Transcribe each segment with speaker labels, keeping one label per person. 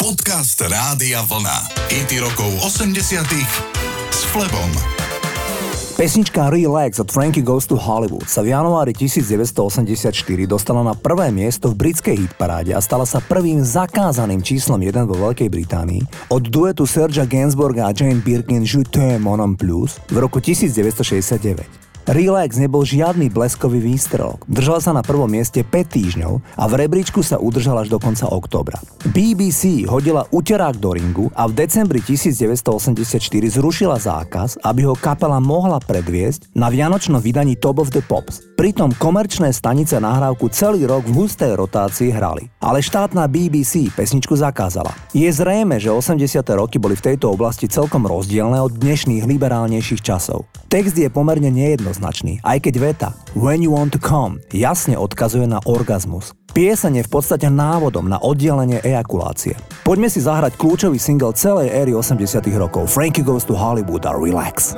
Speaker 1: Podcast Rádia Vlna. IT rokov 80 s Flebom.
Speaker 2: Pesnička Relax od Frankie Goes to Hollywood sa v januári 1984 dostala na prvé miesto v britskej hitparáde a stala sa prvým zakázaným číslom 1 vo Veľkej Británii od duetu Sergea Gainsbourga a Jane Birkin Je t'aime mon plus v roku 1969. Relax nebol žiadny bleskový výstrel. Držala sa na prvom mieste 5 týždňov a v rebríčku sa udržala až do konca októbra. BBC hodila uterák do ringu a v decembri 1984 zrušila zákaz, aby ho kapela mohla predviesť na vianočnom vydaní Top of the Pops. Pritom komerčné stanice nahrávku celý rok v hustej rotácii hrali. Ale štátna BBC pesničku zakázala. Je zrejme, že 80. roky boli v tejto oblasti celkom rozdielne od dnešných liberálnejších časov. Text je pomerne nejednoznačný, aj keď veta When you want to come jasne odkazuje na orgazmus. Pieseň je v podstate návodom na oddelenie ejakulácie. Poďme si zahrať kľúčový single celej éry 80 rokov Frankie Goes to Hollywood a Relax.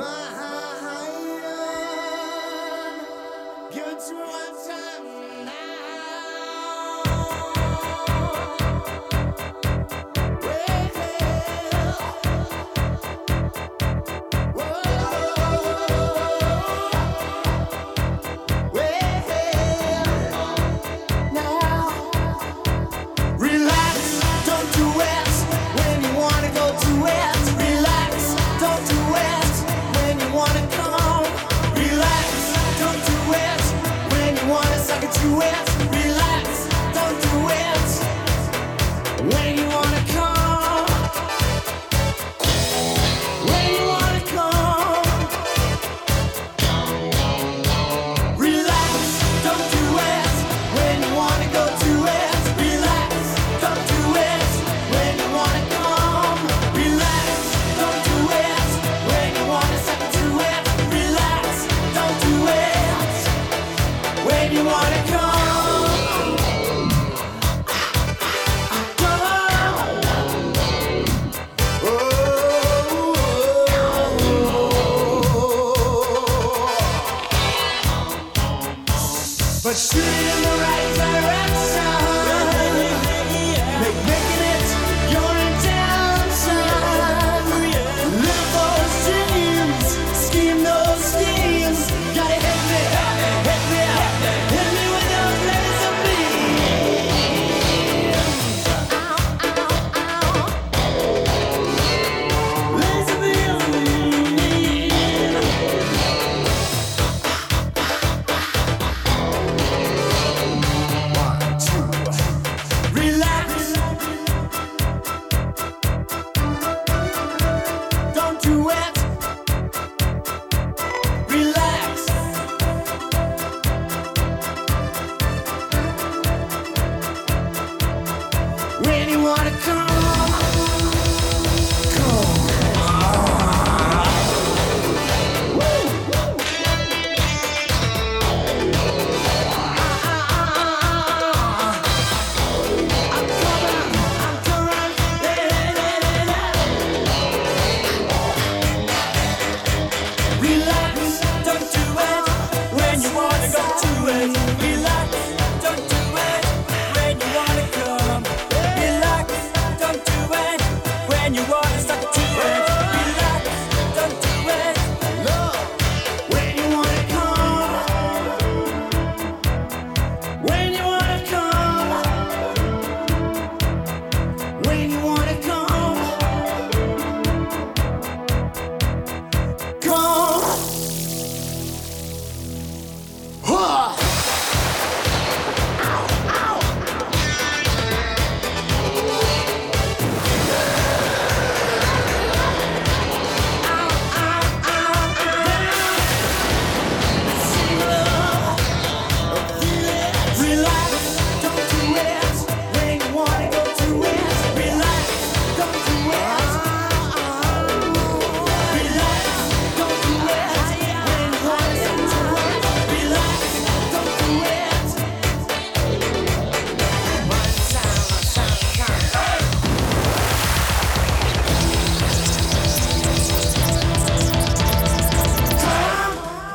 Speaker 2: you ask?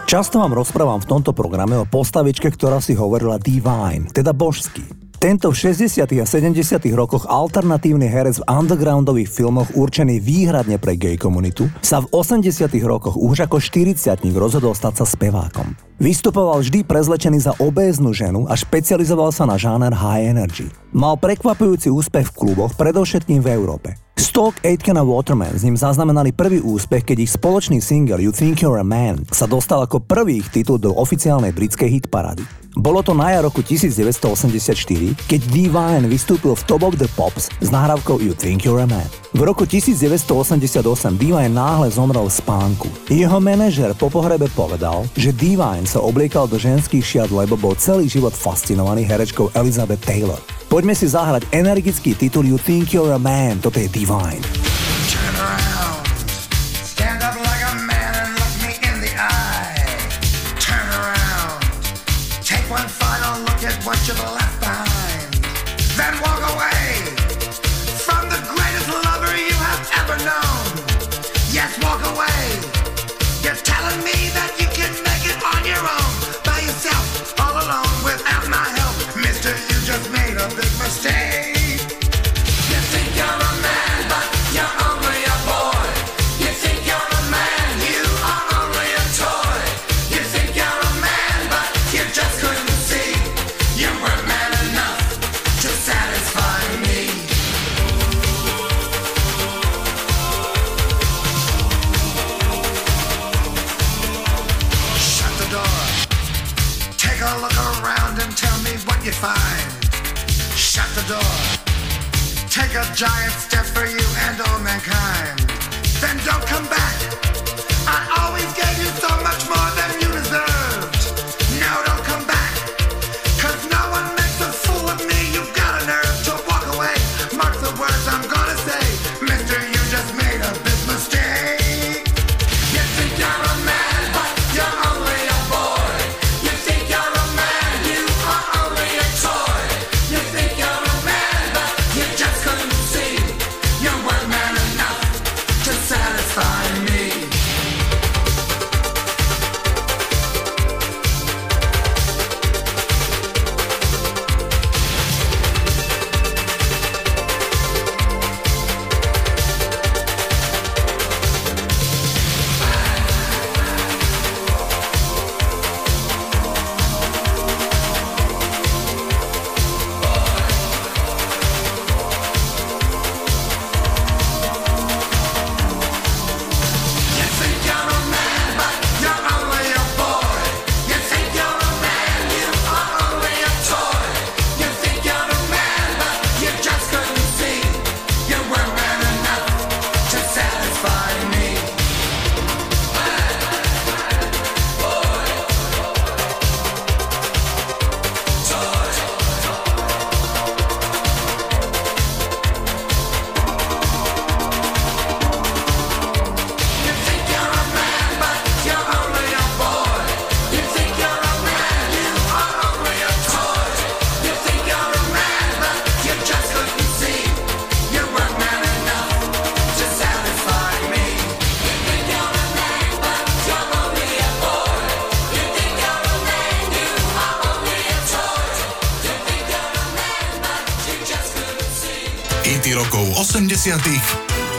Speaker 2: Často vám rozprávam v tomto programe o postavičke, ktorá si hovorila divine, teda božský.
Speaker 3: Tento v 60. a 70. rokoch alternatívny herec v undergroundových filmoch určený výhradne pre gay komunitu sa v 80. rokoch už ako 40 rozhodol stať sa spevákom. Vystupoval vždy prezlečený za obéznu ženu a špecializoval sa na žáner high energy. Mal prekvapujúci úspech v kluboch, predovšetkým v Európe. Stock, Aitken a Waterman s ním zaznamenali prvý úspech, keď ich spoločný single You Think You're a Man sa dostal ako prvý ich titul do oficiálnej britskej hitparády. Bolo to na jar roku 1984, keď Divine vystúpil v Top of the Pops s nahrávkou You Think You're a Man. V roku 1988 Divine náhle zomrel v spánku. Jeho manažer po pohrebe povedal, že Divine sa obliekal do ženských šiat, lebo bol celý život fascinovaný herečkou Elizabeth Taylor. Poďme si zahrať energický titul You Think You're a Man, toto je Divine. giants.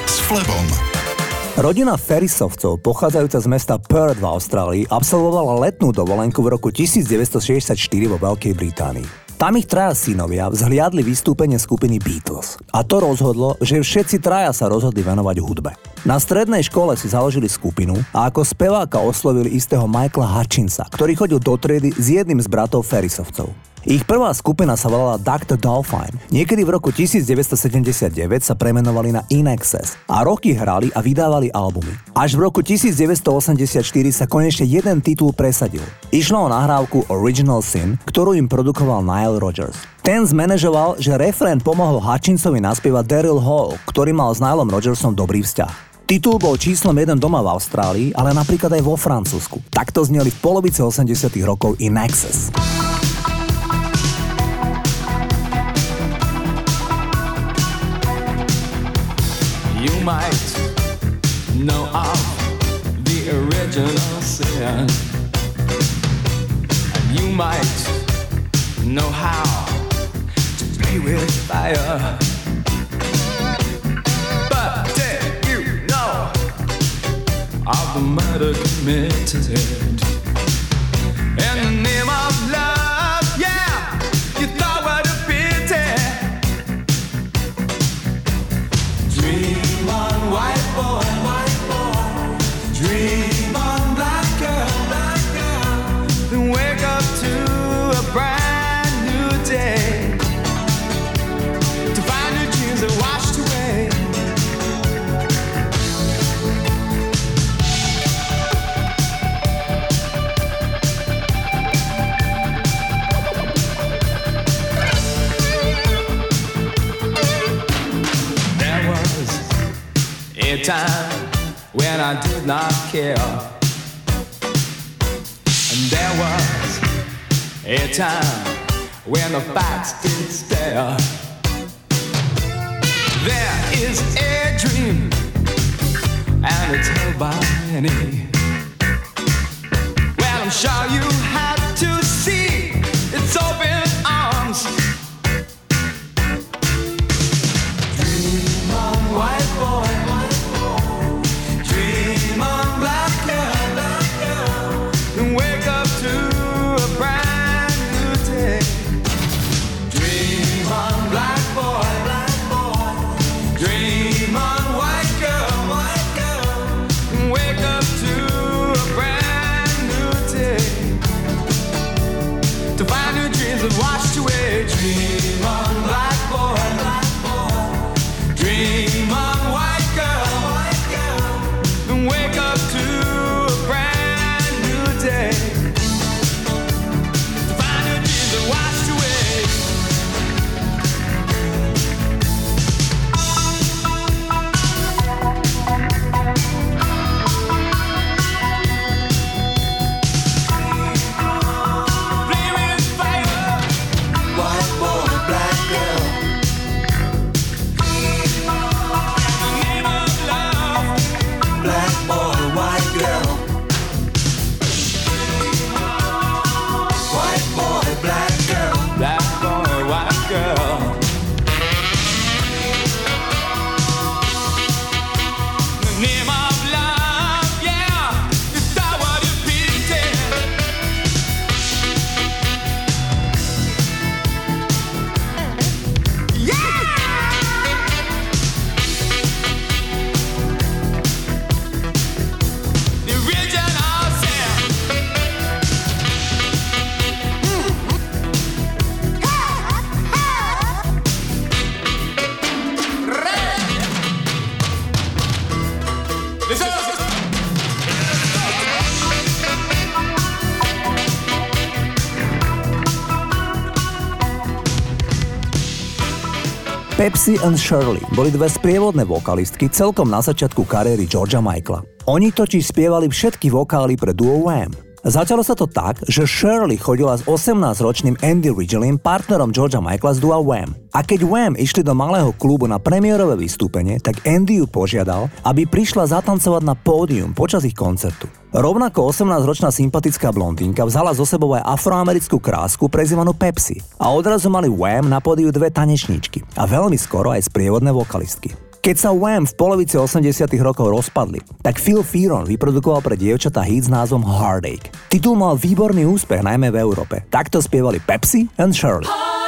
Speaker 3: S Flebom. Rodina Ferrisovcov, pochádzajúca z mesta Perth v Austrálii, absolvovala letnú dovolenku v roku 1964 vo Veľkej Británii. Tam ich traja synovia vzhliadli vystúpenie skupiny Beatles. A to rozhodlo, že všetci traja sa rozhodli venovať hudbe. Na strednej škole si založili skupinu a ako speváka oslovili istého Michaela Hutchinsa, ktorý chodil do triedy s jedným z bratov Ferrisovcov. Ich prvá skupina sa volala Dr. Dolphine. Niekedy v roku 1979 sa premenovali na In a roky hrali a vydávali albumy. Až v roku 1984 sa konečne jeden titul presadil. Išlo o nahrávku Original Sin, ktorú im produkoval Nile Rodgers. Ten zmanéžoval, že refrén pomohol Hutchinsovi naspievať Daryl Hall, ktorý mal s Nilom Rodgersom dobrý vzťah. Titul bol číslom jeden doma v Austrálii, ale napríklad aj vo Francúzsku. Takto zneli v polovici 80 rokov In Excess. Know of the original sin. And you might know how
Speaker 4: me with fire. But did you know of the murder committed? A time when the facts did stare. There is a dream, and it's held by many. Well, I'm sure you had to see its open
Speaker 3: Pepsi and Shirley boli dve sprievodné vokalistky celkom na začiatku kariéry Georgia Michaela. Oni totiž spievali všetky vokály pre duo Wham. Začalo sa to tak, že Shirley chodila s 18-ročným Andy Ridgelym, partnerom Georgia Michaela z dua Wham. A keď Wham išli do malého klubu na premiérové vystúpenie, tak Andy ju požiadal, aby prišla zatancovať na pódium počas ich koncertu. Rovnako 18-ročná sympatická blondínka vzala zo sebou aj afroamerickú krásku prezývanú Pepsi a odrazu mali Wham na pódiu dve tanečníčky a veľmi skoro aj sprievodné vokalistky. Keď sa Wham v polovici 80 rokov rozpadli, tak Phil Fearon vyprodukoval pre dievčatá hit s názvom Heartache. Titul mal výborný úspech najmä v Európe. Takto spievali Pepsi and Shirley.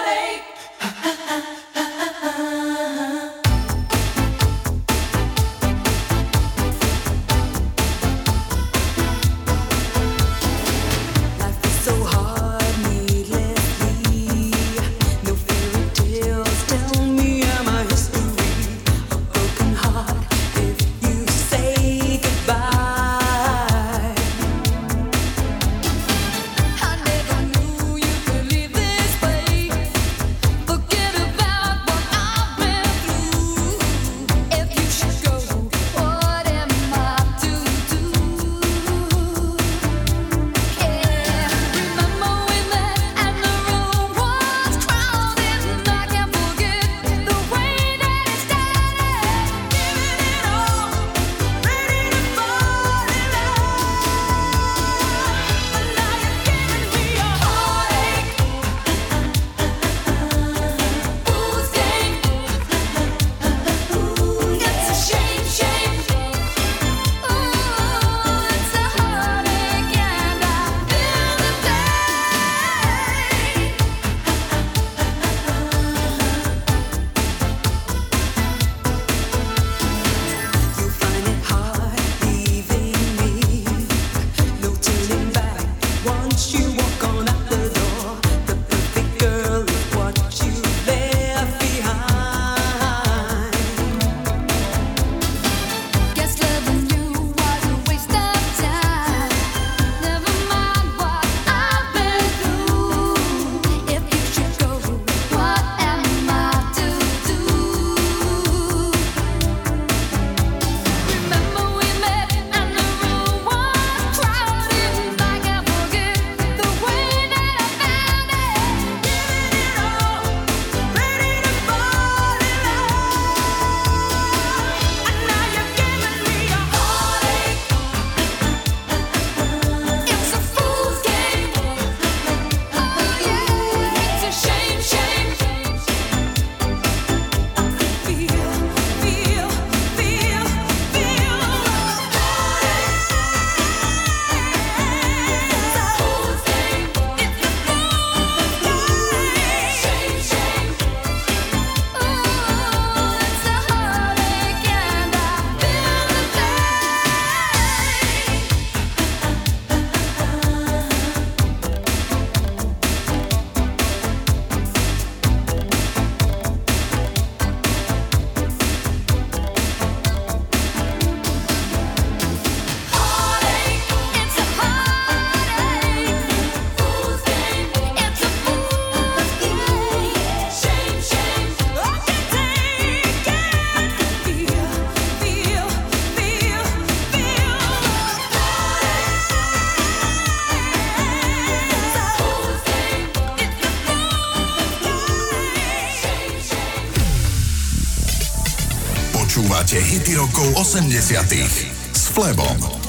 Speaker 1: Rokov 80 s Flebom.